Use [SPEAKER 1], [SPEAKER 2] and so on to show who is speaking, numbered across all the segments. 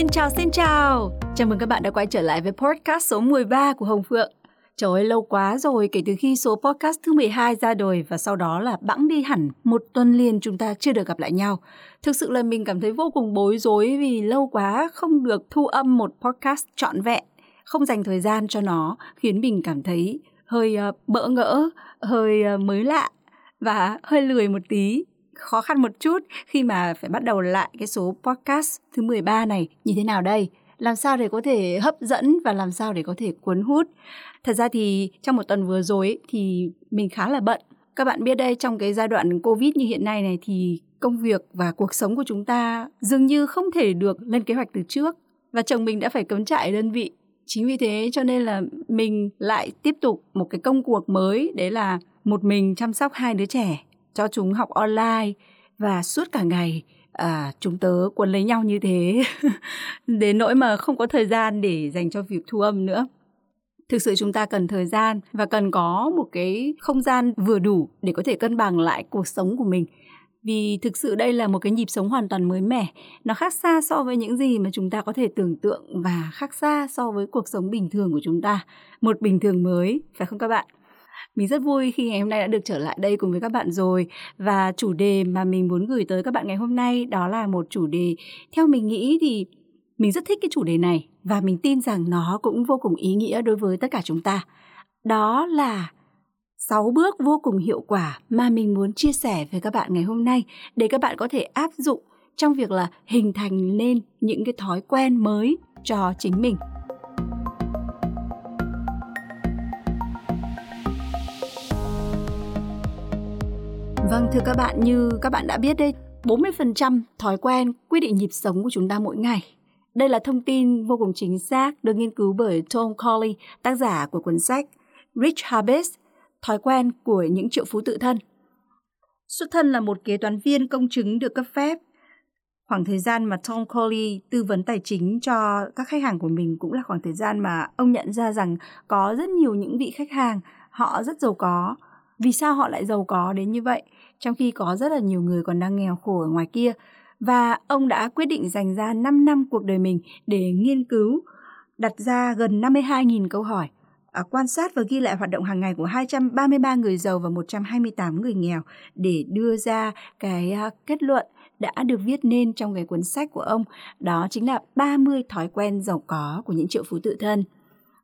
[SPEAKER 1] Xin chào, xin chào, chào. Mừng các bạn đã quay trở lại với podcast số 13 của Hồng Phượng. Trời ơi, lâu quá rồi kể từ khi số podcast thứ 12 ra đời và sau đó là bẵng đi hẳn một tuần liền chúng ta chưa được gặp lại nhau. Thực sự là mình cảm thấy vô cùng bối rối vì lâu quá không được thu âm một podcast trọn vẹn, không dành thời gian cho nó khiến mình cảm thấy hơi ờ, bỡ ngỡ, hơi ờ, mới lạ và hơi lười một tí khó khăn một chút khi mà phải bắt đầu lại cái số podcast thứ 13 này như thế nào đây? Làm sao để có thể hấp dẫn và làm sao để có thể cuốn hút? Thật ra thì trong một tuần vừa rồi thì mình khá là bận. Các bạn biết đây, trong cái giai đoạn Covid như hiện nay này thì công việc và cuộc sống của chúng ta dường như không thể được lên kế hoạch từ trước và chồng mình đã phải cấm trại đơn vị chính vì thế cho nên là mình lại tiếp tục một cái công cuộc mới, đấy là một mình chăm sóc hai đứa trẻ cho chúng học online và suốt cả ngày à, chúng tớ quấn lấy nhau như thế đến nỗi mà không có thời gian để dành cho việc thu âm nữa. Thực sự chúng ta cần thời gian và cần có một cái không gian vừa đủ để có thể cân bằng lại cuộc sống của mình. Vì thực sự đây là một cái nhịp sống hoàn toàn mới mẻ nó khác xa so với những gì mà chúng ta có thể tưởng tượng và khác xa so với cuộc sống bình thường của chúng ta. Một bình thường mới phải không các bạn? Mình rất vui khi ngày hôm nay đã được trở lại đây cùng với các bạn rồi và chủ đề mà mình muốn gửi tới các bạn ngày hôm nay đó là một chủ đề theo mình nghĩ thì mình rất thích cái chủ đề này và mình tin rằng nó cũng vô cùng ý nghĩa đối với tất cả chúng ta. Đó là 6 bước vô cùng hiệu quả mà mình muốn chia sẻ với các bạn ngày hôm nay để các bạn có thể áp dụng trong việc là hình thành nên những cái thói quen mới cho chính mình. Vâng, thưa các bạn, như các bạn đã biết đấy, 40% thói quen quyết định nhịp sống của chúng ta mỗi ngày. Đây là thông tin vô cùng chính xác được nghiên cứu bởi Tom Colley, tác giả của cuốn sách Rich Habits, thói quen của những triệu phú tự thân. Xuất thân là một kế toán viên công chứng được cấp phép. Khoảng thời gian mà Tom Colley tư vấn tài chính cho các khách hàng của mình cũng là khoảng thời gian mà ông nhận ra rằng có rất nhiều những vị khách hàng họ rất giàu có. Vì sao họ lại giàu có đến như vậy? Trong khi có rất là nhiều người còn đang nghèo khổ ở ngoài kia. Và ông đã quyết định dành ra 5 năm cuộc đời mình để nghiên cứu, đặt ra gần 52.000 câu hỏi, à, quan sát và ghi lại hoạt động hàng ngày của 233 người giàu và 128 người nghèo để đưa ra cái à, kết luận đã được viết nên trong cái cuốn sách của ông. Đó chính là 30 thói quen giàu có của những triệu phú tự thân.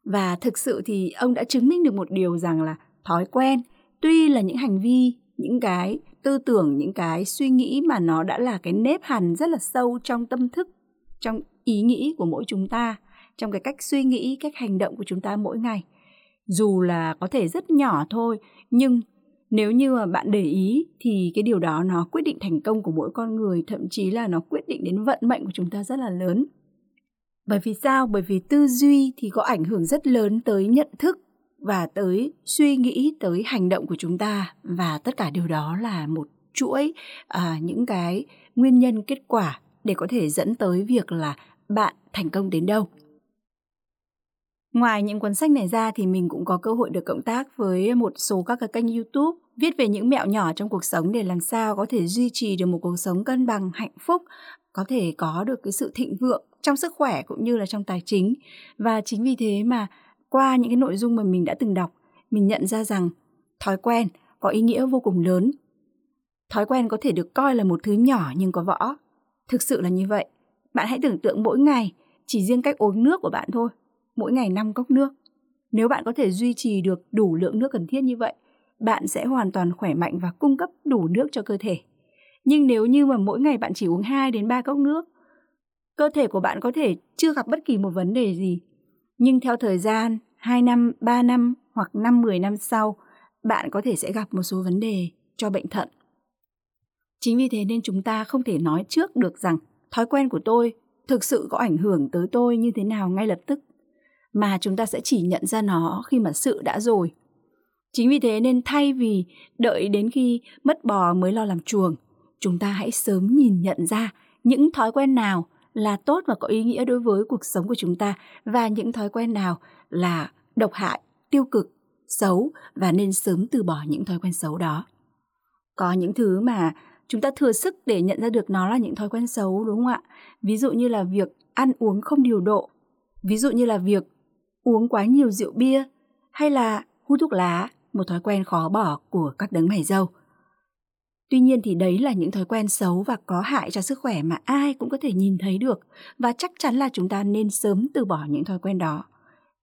[SPEAKER 1] Và thực sự thì ông đã chứng minh được một điều rằng là thói quen tuy là những hành vi những cái tư tưởng, những cái suy nghĩ mà nó đã là cái nếp hằn rất là sâu trong tâm thức, trong ý nghĩ của mỗi chúng ta, trong cái cách suy nghĩ, cách hành động của chúng ta mỗi ngày. Dù là có thể rất nhỏ thôi, nhưng nếu như mà bạn để ý thì cái điều đó nó quyết định thành công của mỗi con người, thậm chí là nó quyết định đến vận mệnh của chúng ta rất là lớn. Bởi vì sao? Bởi vì tư duy thì có ảnh hưởng rất lớn tới nhận thức và tới suy nghĩ tới hành động của chúng ta và tất cả điều đó là một chuỗi à, những cái nguyên nhân kết quả để có thể dẫn tới việc là bạn thành công đến đâu Ngoài những cuốn sách này ra thì mình cũng có cơ hội được cộng tác với một số các cái kênh YouTube viết về những mẹo nhỏ trong cuộc sống để làm sao có thể duy trì được một cuộc sống cân bằng, hạnh phúc, có thể có được cái sự thịnh vượng trong sức khỏe cũng như là trong tài chính. Và chính vì thế mà qua những cái nội dung mà mình đã từng đọc mình nhận ra rằng thói quen có ý nghĩa vô cùng lớn. Thói quen có thể được coi là một thứ nhỏ nhưng có võ. Thực sự là như vậy. Bạn hãy tưởng tượng mỗi ngày chỉ riêng cách uống nước của bạn thôi mỗi ngày 5 cốc nước. Nếu bạn có thể duy trì được đủ lượng nước cần thiết như vậy bạn sẽ hoàn toàn khỏe mạnh và cung cấp đủ nước cho cơ thể. Nhưng nếu như mà mỗi ngày bạn chỉ uống 2 đến 3 cốc nước cơ thể của bạn có thể chưa gặp bất kỳ một vấn đề gì. Nhưng theo thời gian, 2 năm, 3 năm hoặc 5 10 năm sau, bạn có thể sẽ gặp một số vấn đề cho bệnh thận. Chính vì thế nên chúng ta không thể nói trước được rằng thói quen của tôi thực sự có ảnh hưởng tới tôi như thế nào ngay lập tức, mà chúng ta sẽ chỉ nhận ra nó khi mà sự đã rồi. Chính vì thế nên thay vì đợi đến khi mất bò mới lo làm chuồng, chúng ta hãy sớm nhìn nhận ra những thói quen nào là tốt và có ý nghĩa đối với cuộc sống của chúng ta và những thói quen nào là độc hại, tiêu cực, xấu và nên sớm từ bỏ những thói quen xấu đó. Có những thứ mà chúng ta thừa sức để nhận ra được nó là những thói quen xấu đúng không ạ? Ví dụ như là việc ăn uống không điều độ, ví dụ như là việc uống quá nhiều rượu bia hay là hút thuốc lá, một thói quen khó bỏ của các đấng mày dâu. Tuy nhiên thì đấy là những thói quen xấu và có hại cho sức khỏe mà ai cũng có thể nhìn thấy được và chắc chắn là chúng ta nên sớm từ bỏ những thói quen đó.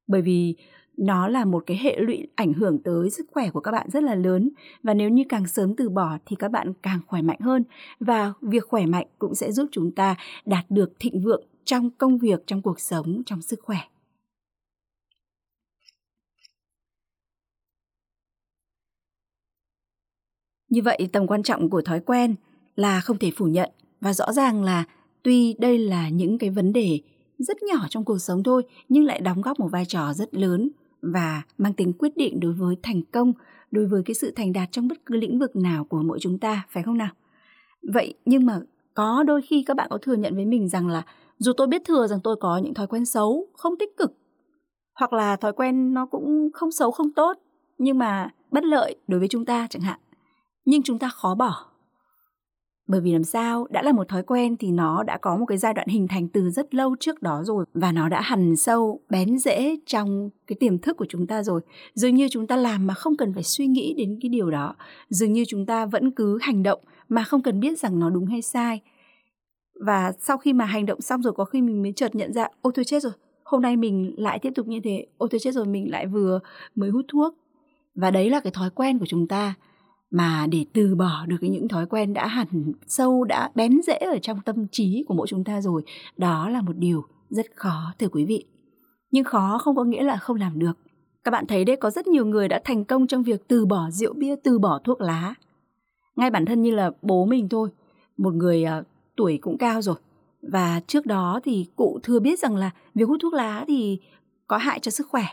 [SPEAKER 1] Bởi vì nó là một cái hệ lụy ảnh hưởng tới sức khỏe của các bạn rất là lớn. Và nếu như càng sớm từ bỏ thì các bạn càng khỏe mạnh hơn. Và việc khỏe mạnh cũng sẽ giúp chúng ta đạt được thịnh vượng trong công việc, trong cuộc sống, trong sức khỏe. Như vậy tầm quan trọng của thói quen là không thể phủ nhận. Và rõ ràng là tuy đây là những cái vấn đề rất nhỏ trong cuộc sống thôi nhưng lại đóng góp một vai trò rất lớn và mang tính quyết định đối với thành công, đối với cái sự thành đạt trong bất cứ lĩnh vực nào của mỗi chúng ta, phải không nào? Vậy nhưng mà có đôi khi các bạn có thừa nhận với mình rằng là dù tôi biết thừa rằng tôi có những thói quen xấu, không tích cực hoặc là thói quen nó cũng không xấu không tốt nhưng mà bất lợi đối với chúng ta chẳng hạn nhưng chúng ta khó bỏ bởi vì làm sao, đã là một thói quen thì nó đã có một cái giai đoạn hình thành từ rất lâu trước đó rồi và nó đã hằn sâu, bén rễ trong cái tiềm thức của chúng ta rồi. Dường như chúng ta làm mà không cần phải suy nghĩ đến cái điều đó. Dường như chúng ta vẫn cứ hành động mà không cần biết rằng nó đúng hay sai. Và sau khi mà hành động xong rồi, có khi mình mới chợt nhận ra ôi tôi chết rồi, hôm nay mình lại tiếp tục như thế. Ôi tôi chết rồi, mình lại vừa mới hút thuốc. Và đấy là cái thói quen của chúng ta mà để từ bỏ được những thói quen đã hẳn sâu đã bén rễ ở trong tâm trí của mỗi chúng ta rồi đó là một điều rất khó thưa quý vị. Nhưng khó không có nghĩa là không làm được. Các bạn thấy đấy có rất nhiều người đã thành công trong việc từ bỏ rượu bia từ bỏ thuốc lá. Ngay bản thân như là bố mình thôi một người uh, tuổi cũng cao rồi. Và trước đó thì cụ thừa biết rằng là việc hút thuốc lá thì có hại cho sức khỏe.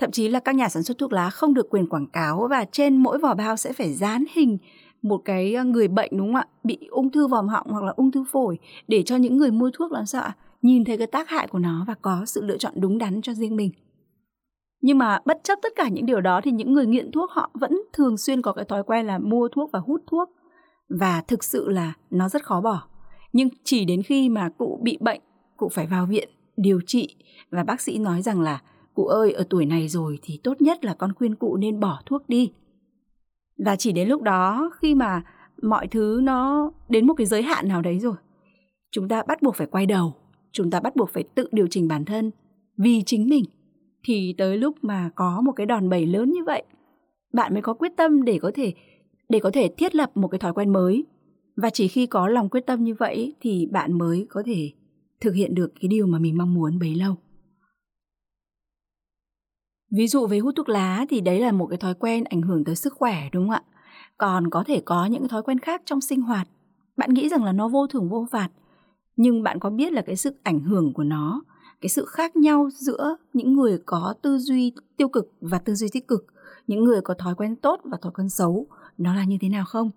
[SPEAKER 1] Thậm chí là các nhà sản xuất thuốc lá không được quyền quảng cáo và trên mỗi vỏ bao sẽ phải dán hình một cái ờ, người bệnh, đúng không ạ? Bị ung thư vòm họng hoặc là ung thư phổi để cho những người mua thuốc làm sao ạ? Nhìn thấy cái tác hại của nó và có sự lựa chọn đúng đắn cho riêng mình. Nhưng mà bất chấp tất cả những điều đó thì những người nghiện thuốc họ vẫn thường xuyên có cái thói quen là mua thuốc và hút thuốc và thực sự là nó rất khó bỏ. Nhưng chỉ đến khi mà cụ bị bệnh, cụ phải vào viện điều trị và bác sĩ nói rằng là Cụ ơi, ở tuổi này rồi thì tốt nhất là con khuyên cụ nên bỏ thuốc đi. Và chỉ đến lúc đó khi mà mọi thứ nó đến một cái giới hạn nào đấy rồi, chúng ta bắt buộc phải quay đầu, chúng ta bắt buộc phải tự điều chỉnh bản thân vì chính mình. Thì tới lúc mà có một cái đòn bẩy lớn như vậy, bạn mới có quyết tâm để có thể để có thể thiết lập một cái thói quen mới. Và chỉ khi có lòng quyết tâm như vậy thì bạn mới có thể thực hiện được cái điều mà mình mong muốn bấy lâu. Ví dụ với hút thuốc lá thì đấy là một cái thói quen ảnh hưởng tới sức khỏe đúng không ạ? Còn có thể có những thói quen khác trong sinh hoạt. Bạn nghĩ rằng là nó vô thường vô phạt, nhưng bạn có biết là cái sự ảnh hưởng của nó, cái sự khác nhau giữa những người có tư duy tiêu cực và tư duy tích cực, những người có thói quen tốt và thói quen xấu, nó là như thế nào không?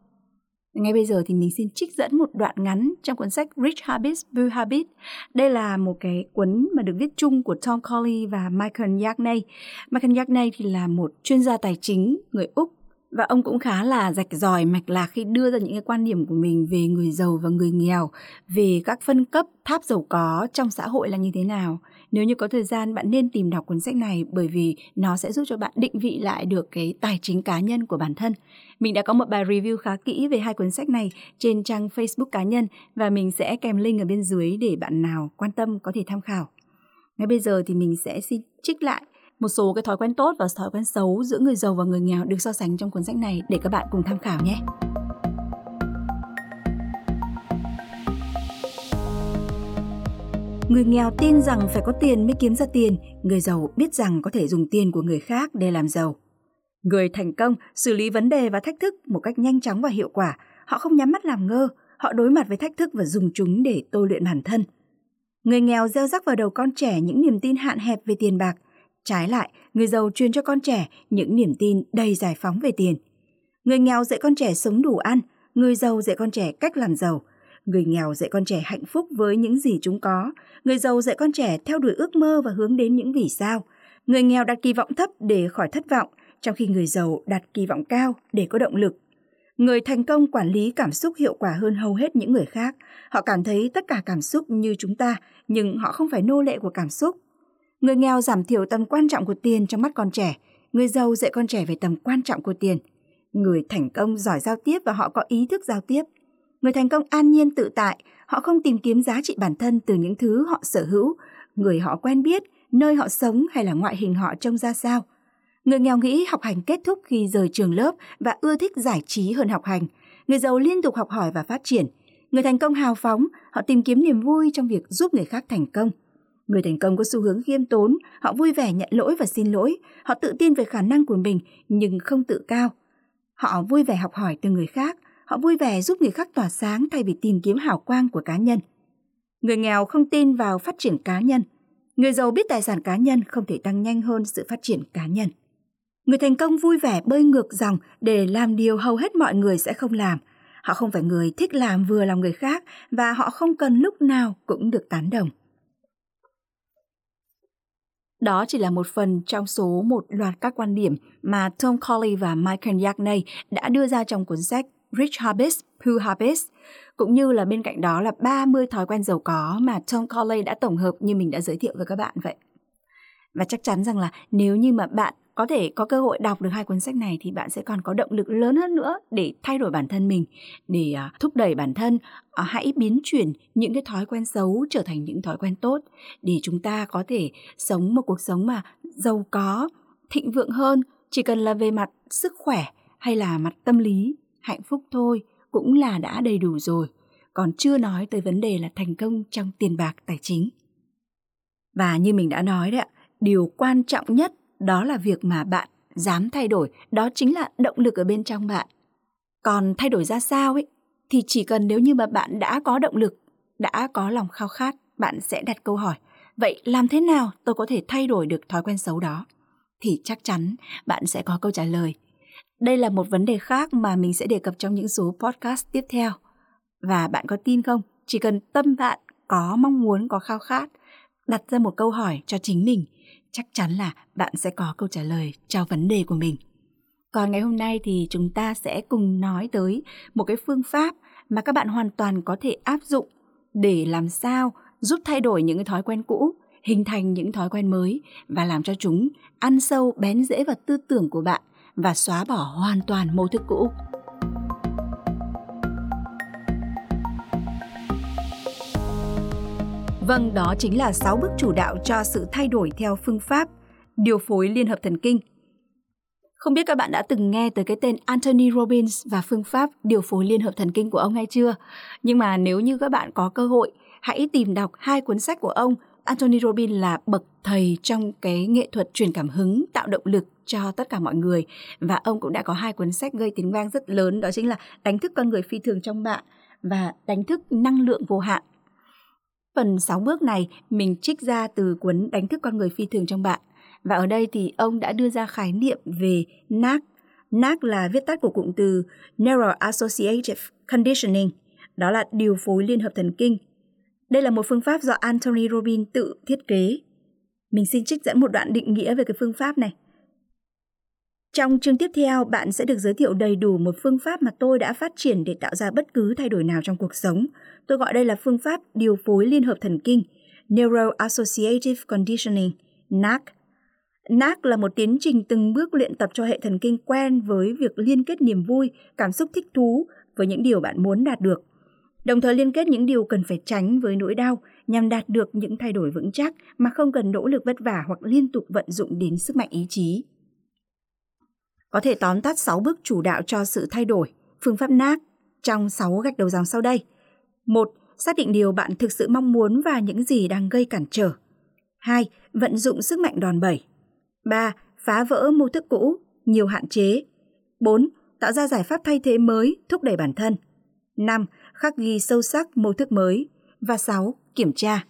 [SPEAKER 1] Ngay bây giờ thì mình xin trích dẫn một đoạn ngắn trong cuốn sách Rich Habits, Blue Habits. Đây là một cái cuốn mà được viết chung của Tom Colley và Michael Yagney. Michael Yagney thì là một chuyên gia tài chính người Úc và ông cũng khá là rạch ròi mạch lạc khi đưa ra những cái quan điểm của mình về người giàu và người nghèo, về các phân cấp tháp giàu có trong xã hội là như thế nào. Nếu như có thời gian, bạn nên tìm đọc cuốn sách này bởi vì nó sẽ giúp cho bạn định vị lại được cái tài chính cá nhân của bản thân. Mình đã có một bài review khá kỹ về hai cuốn sách này trên trang Facebook cá nhân và mình sẽ kèm link ở bên dưới để bạn nào quan tâm có thể tham khảo. Ngay bây giờ thì mình sẽ xin trích lại một số cái thói quen tốt và thói quen xấu giữa người giàu và người nghèo được so sánh trong cuốn sách này để các bạn cùng tham khảo nhé. Người nghèo tin rằng phải có tiền mới kiếm ra tiền, người giàu biết rằng có thể dùng tiền của người khác để làm giàu. Người thành công xử lý vấn đề và thách thức một cách nhanh chóng và hiệu quả. Họ không nhắm mắt làm ngơ, họ đối mặt với thách thức và dùng chúng để tôi luyện bản thân. Người nghèo gieo rắc vào đầu con trẻ những niềm tin hạn hẹp về tiền bạc. Trái lại, người giàu truyền cho con trẻ những niềm tin đầy giải phóng về tiền. Người nghèo dạy con trẻ sống đủ ăn, người giàu dạy con trẻ cách làm giàu. Người nghèo dạy con trẻ hạnh phúc với những gì chúng có, người giàu dạy con trẻ theo đuổi ước mơ và hướng đến những vì sao. Người nghèo đặt kỳ vọng thấp để khỏi thất vọng, trong khi người giàu đặt kỳ vọng cao để có động lực. Người thành công quản lý cảm xúc hiệu quả hơn hầu hết những người khác. Họ cảm thấy tất cả cảm xúc như chúng ta, nhưng họ không phải nô lệ của cảm xúc. Người nghèo giảm thiểu tầm quan trọng của tiền trong mắt con trẻ, người giàu dạy con trẻ về tầm quan trọng của tiền. Người thành công giỏi giao tiếp và họ có ý thức giao tiếp. Người thành công an nhiên tự tại, họ không tìm kiếm giá trị bản thân từ những thứ họ sở hữu, người họ quen biết, nơi họ sống hay là ngoại hình họ trông ra sao. Người nghèo nghĩ học hành kết thúc khi rời trường lớp và ưa thích giải trí hơn học hành. Người giàu liên tục học hỏi và phát triển. Người thành công hào phóng, họ tìm kiếm niềm vui trong việc giúp người khác thành công. Người thành công có xu hướng khiêm tốn, họ vui vẻ nhận lỗi và xin lỗi, họ tự tin về khả năng của mình nhưng không tự cao. Họ vui vẻ học hỏi từ người khác, họ vui vẻ giúp người khác tỏa sáng thay vì tìm kiếm hào quang của cá nhân. Người nghèo không tin vào phát triển cá nhân. Người giàu biết tài sản cá nhân không thể tăng nhanh hơn sự phát triển cá nhân. Người thành công vui vẻ bơi ngược dòng để làm điều hầu hết mọi người sẽ không làm. Họ không phải người thích làm vừa lòng người khác và họ không cần lúc nào cũng được tán đồng. Đó chỉ là một phần trong số một loạt các quan điểm mà Tom Colley và Michael Yagney đã đưa ra trong cuốn sách Rich Habits, Poor Habits, cũng như là bên cạnh đó là 30 thói quen giàu có mà Tom Colley đã tổng hợp như mình đã giới thiệu với các bạn vậy. Và chắc chắn rằng là nếu như mà bạn có thể có cơ hội đọc được hai cuốn sách này thì bạn sẽ còn có động lực lớn hơn nữa để thay đổi bản thân mình để uh, thúc đẩy bản thân uh, hãy biến chuyển những cái thói quen xấu trở thành những thói quen tốt để chúng ta có thể sống một cuộc sống mà giàu có thịnh vượng hơn chỉ cần là về mặt sức khỏe hay là mặt tâm lý hạnh phúc thôi cũng là đã đầy đủ rồi còn chưa nói tới vấn đề là thành công trong tiền bạc tài chính và như mình đã nói đấy ạ điều quan trọng nhất đó là việc mà bạn dám thay đổi, đó chính là động lực ở bên trong bạn. Còn thay đổi ra sao ấy thì chỉ cần nếu như mà bạn đã có động lực, đã có lòng khao khát, bạn sẽ đặt câu hỏi, vậy làm thế nào tôi có thể thay đổi được thói quen xấu đó? Thì chắc chắn bạn sẽ có câu trả lời. Đây là một vấn đề khác mà mình sẽ đề cập trong những số podcast tiếp theo. Và bạn có tin không? Chỉ cần tâm bạn có mong muốn, có khao khát, đặt ra một câu hỏi cho chính mình chắc chắn là bạn sẽ có câu trả lời cho vấn đề của mình. Còn ngày hôm nay thì chúng ta sẽ cùng nói tới một cái phương pháp mà các bạn hoàn toàn có thể áp dụng để làm sao giúp thay đổi những cái thói quen cũ, hình thành những thói quen mới và làm cho chúng ăn sâu bén rễ vào tư tưởng của bạn và xóa bỏ hoàn toàn mô thức cũ. Vâng, đó chính là 6 bước chủ đạo cho sự thay đổi theo phương pháp điều phối liên hợp thần kinh. Không biết các bạn đã từng nghe tới cái tên Anthony Robbins và phương pháp điều phối liên hợp thần kinh của ông hay chưa? Nhưng mà nếu như các bạn có cơ hội, hãy tìm đọc hai cuốn sách của ông. Anthony Robbins là bậc thầy trong cái nghệ thuật truyền cảm hứng, tạo động lực cho tất cả mọi người. Và ông cũng đã có hai cuốn sách gây tiếng vang rất lớn, đó chính là Đánh thức con người phi thường trong bạn và Đánh thức năng lượng vô hạn. Phần 6 bước này mình trích ra từ cuốn Đánh thức con người phi thường trong bạn. Và ở đây thì ông đã đưa ra khái niệm về NAC. NAC là viết tắt của cụm từ Neural Associative Conditioning, đó là điều phối liên hợp thần kinh. Đây là một phương pháp do Anthony Robbins tự thiết kế. Mình xin trích dẫn một đoạn định nghĩa về cái phương pháp này. Trong chương tiếp theo, bạn sẽ được giới thiệu đầy đủ một phương pháp mà tôi đã phát triển để tạo ra bất cứ thay đổi nào trong cuộc sống. Tôi gọi đây là phương pháp điều phối liên hợp thần kinh, (neuroassociative Conditioning, NAC. NAC là một tiến trình từng bước luyện tập cho hệ thần kinh quen với việc liên kết niềm vui, cảm xúc thích thú với những điều bạn muốn đạt được. Đồng thời liên kết những điều cần phải tránh với nỗi đau nhằm đạt được những thay đổi vững chắc mà không cần nỗ lực vất vả hoặc liên tục vận dụng đến sức mạnh ý chí. Có thể tóm tắt 6 bước chủ đạo cho sự thay đổi, phương pháp NAC trong 6 gạch đầu dòng sau đây. 1. Xác định điều bạn thực sự mong muốn và những gì đang gây cản trở. 2. Vận dụng sức mạnh đòn bẩy. 3. Phá vỡ mô thức cũ, nhiều hạn chế. 4. Tạo ra giải pháp thay thế mới, thúc đẩy bản thân. 5. Khắc ghi sâu sắc mô thức mới. Và 6. Kiểm tra.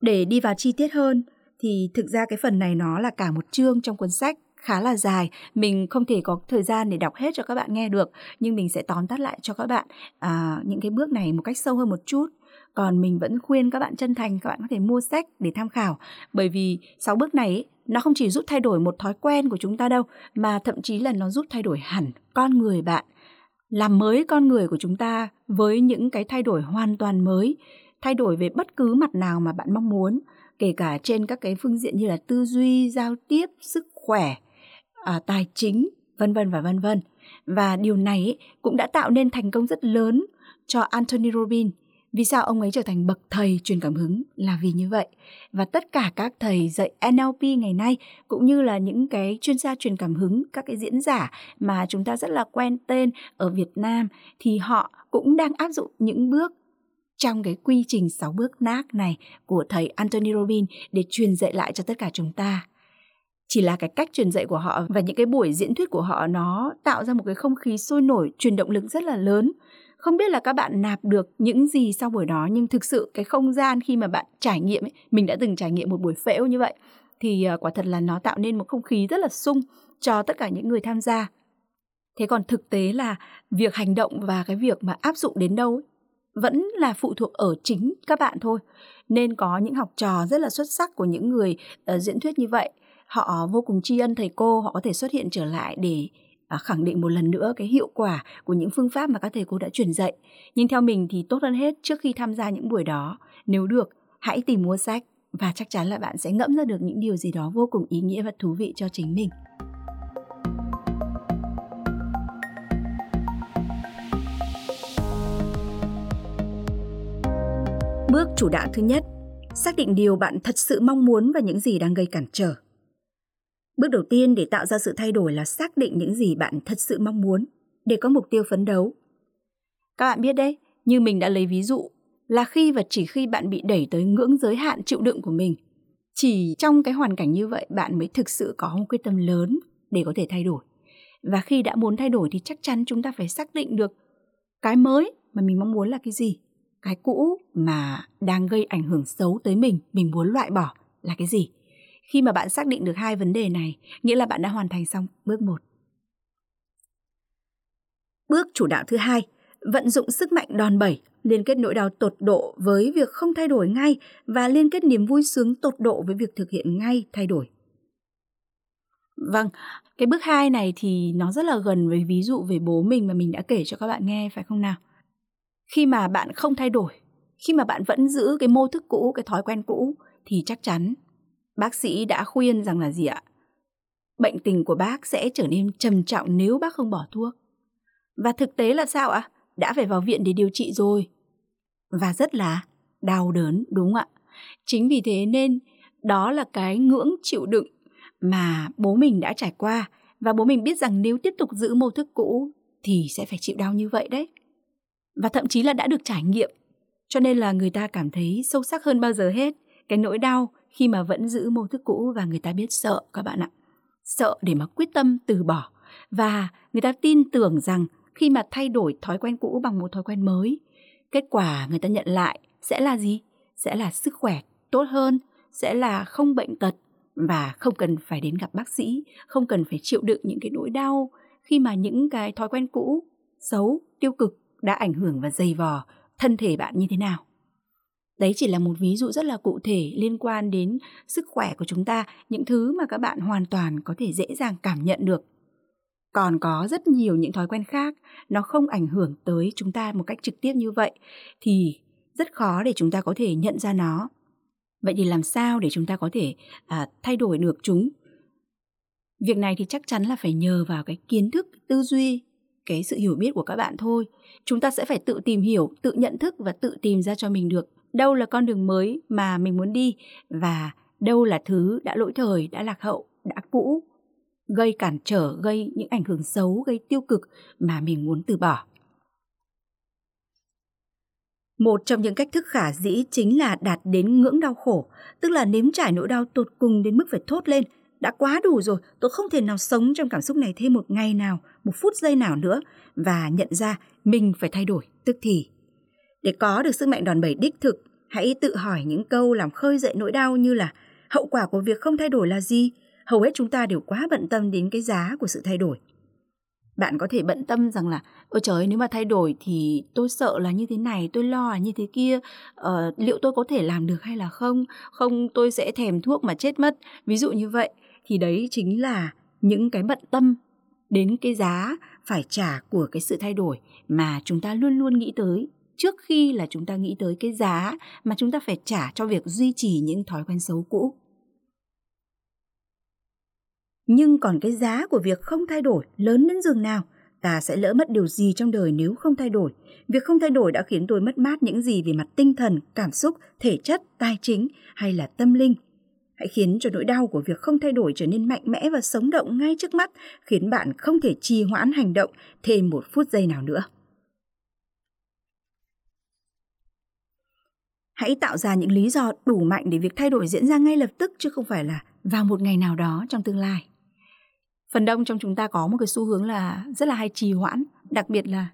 [SPEAKER 1] Để đi vào chi tiết hơn, thì thực ra cái phần này nó là cả một chương trong cuốn sách khá là dài. Mình không thể có thời gian để đọc hết cho các bạn nghe được nhưng mình sẽ tóm tắt lại cho các bạn à, những cái bước này một cách sâu hơn một chút. Còn mình vẫn khuyên các bạn chân thành các bạn có thể mua sách để tham khảo. Bởi vì sáu bước này nó không chỉ giúp thay đổi một thói quen của chúng ta đâu mà thậm chí là nó giúp thay đổi hẳn con người bạn. Làm mới con người của chúng ta với những cái thay đổi hoàn toàn mới thay đổi về bất cứ mặt nào mà bạn mong muốn kể cả trên các cái phương diện như là tư duy giao tiếp sức khỏe à, tài chính vân vân và vân vân và điều này cũng đã tạo nên thành công rất lớn cho Anthony Robbins vì sao ông ấy trở thành bậc thầy truyền cảm hứng là vì như vậy. Và tất cả các thầy dạy NLP ngày nay cũng như là những cái chuyên gia truyền cảm hứng, các cái diễn giả mà chúng ta rất là quen tên ở Việt Nam thì họ cũng đang áp dụng những bước trong cái quy trình 6 bước nác này của thầy Anthony Robbins để truyền dạy lại cho tất cả chúng ta. Chỉ là cái cách truyền dạy của họ và những cái buổi diễn thuyết của họ nó tạo ra một cái không khí sôi nổi, truyền động lực rất là lớn. Không biết là các bạn nạp được những gì sau buổi đó nhưng thực sự cái không gian khi mà bạn trải nghiệm ấy, mình đã từng trải nghiệm một buổi phễu như vậy thì ờ, quả thật là nó tạo nên một không khí rất là sung cho tất cả những người tham gia. Thế còn thực tế là việc hành động và cái việc mà áp dụng đến đâu ấy, vẫn là phụ thuộc ở chính các bạn thôi. Nên có những học trò rất là xuất sắc của những người uh, diễn thuyết như vậy họ vô cùng tri ân thầy cô họ có thể xuất hiện trở lại để À, khẳng định một lần nữa cái hiệu quả của những phương pháp mà các thầy cô đã truyền dạy. Nhưng theo mình thì tốt hơn hết trước khi tham gia những buổi đó, nếu được, hãy tìm mua sách và chắc chắn là bạn sẽ ngẫm ra được những điều gì đó vô cùng ý nghĩa và thú vị cho chính mình. Bước chủ đạo thứ nhất, xác định điều bạn thật sự mong muốn và những gì đang gây cản trở. Bước đầu tiên để tạo ra sự thay đổi là xác định những gì bạn thật sự mong muốn để có mục tiêu phấn đấu. Các bạn biết đấy, như mình đã lấy ví dụ, là khi và chỉ khi bạn bị đẩy tới ngưỡng giới hạn chịu đựng của mình, chỉ trong cái hoàn cảnh như vậy bạn mới thực sự có một quyết tâm lớn để có thể thay đổi. Và khi đã muốn thay đổi thì chắc chắn chúng ta phải xác định được cái mới mà mình mong muốn là cái gì, cái cũ mà đang gây ảnh hưởng xấu tới mình, mình muốn loại bỏ là cái gì khi mà bạn xác định được hai vấn đề này, nghĩa là bạn đã hoàn thành xong bước một. Bước chủ đạo thứ hai, vận dụng sức mạnh đòn bẩy, liên kết nỗi đau tột độ với việc không thay đổi ngay và liên kết niềm vui sướng tột độ với việc thực hiện ngay thay đổi. Vâng, cái bước hai này thì nó rất là gần với ví dụ về bố mình mà mình đã kể cho các bạn nghe phải không nào? Khi mà bạn không thay đổi, khi mà bạn vẫn giữ cái mô thức cũ, cái thói quen cũ thì chắc chắn Bác sĩ đã khuyên rằng là gì ạ? Bệnh tình của bác sẽ trở nên trầm trọng nếu bác không bỏ thuốc. Và thực tế là sao ạ? Đã phải vào viện để điều trị rồi. Và rất là đau đớn, đúng không ạ? Chính vì thế nên đó là cái ngưỡng chịu đựng mà bố mình đã trải qua và bố mình biết rằng nếu tiếp tục giữ mô thức cũ thì sẽ phải chịu đau như vậy đấy. Và thậm chí là đã được trải nghiệm, cho nên là người ta cảm thấy sâu sắc hơn bao giờ hết cái nỗi đau khi mà vẫn giữ mô thức cũ và người ta biết sợ các bạn ạ. Sợ để mà quyết tâm từ bỏ và người ta tin tưởng rằng khi mà thay đổi thói quen cũ bằng một thói quen mới, kết quả người ta nhận lại sẽ là gì? Sẽ là sức khỏe tốt hơn, sẽ là không bệnh tật và không cần phải đến gặp bác sĩ, không cần phải chịu đựng những cái nỗi đau khi mà những cái thói quen cũ xấu, tiêu cực đã ảnh hưởng và dày vò thân thể bạn như thế nào. Đấy chỉ là một ví dụ rất là cụ thể liên quan đến sức khỏe của chúng ta, những thứ mà các bạn hoàn toàn có thể dễ dàng cảm nhận được. Còn có rất nhiều những thói quen khác nó không ảnh hưởng tới chúng ta một cách trực tiếp như vậy thì rất khó để chúng ta có thể nhận ra nó. Vậy thì làm sao để chúng ta có thể à, thay đổi được chúng? Việc này thì chắc chắn là phải nhờ vào cái kiến thức, tư duy, cái sự hiểu biết của các bạn thôi. Chúng ta sẽ phải tự tìm hiểu, tự nhận thức và tự tìm ra cho mình được đâu là con đường mới mà mình muốn đi và đâu là thứ đã lỗi thời, đã lạc hậu, đã cũ, gây cản trở, gây những ảnh hưởng xấu, gây tiêu cực mà mình muốn từ bỏ. Một trong những cách thức khả dĩ chính là đạt đến ngưỡng đau khổ, tức là nếm trải nỗi đau tột cùng đến mức phải thốt lên, đã quá đủ rồi, tôi không thể nào sống trong cảm xúc này thêm một ngày nào, một phút giây nào nữa và nhận ra mình phải thay đổi tức thì. Để có được sức mạnh đòn bẩy đích thực, hãy tự hỏi những câu làm khơi dậy nỗi đau như là hậu quả của việc không thay đổi là gì? Hầu hết chúng ta đều quá bận tâm đến cái giá của sự thay đổi. Bạn có thể bận tâm rằng là ôi trời nếu mà thay đổi thì tôi sợ là như thế này, tôi lo là như thế kia, ờ, liệu tôi có thể làm được hay là không? Không tôi sẽ thèm thuốc mà chết mất. Ví dụ như vậy thì đấy chính là những cái bận tâm đến cái giá phải trả của cái sự thay đổi mà chúng ta luôn luôn nghĩ tới trước khi là chúng ta nghĩ tới cái giá mà chúng ta phải trả cho việc duy trì những thói quen xấu cũ. Nhưng còn cái giá của việc không thay đổi lớn đến dường nào, ta sẽ lỡ mất điều gì trong đời nếu không thay đổi. Việc không thay đổi đã khiến tôi mất mát những gì về mặt tinh thần, cảm xúc, thể chất, tài chính hay là tâm linh. Hãy khiến cho nỗi đau của việc không thay đổi trở nên mạnh mẽ và sống động ngay trước mắt, khiến bạn không thể trì hoãn hành động thêm một phút giây nào nữa. Hãy tạo ra những lý do đủ mạnh để việc thay đổi diễn ra ngay lập tức chứ không phải là vào một ngày nào đó trong tương lai. Phần đông trong chúng ta có một cái xu hướng là rất là hay trì hoãn, đặc biệt là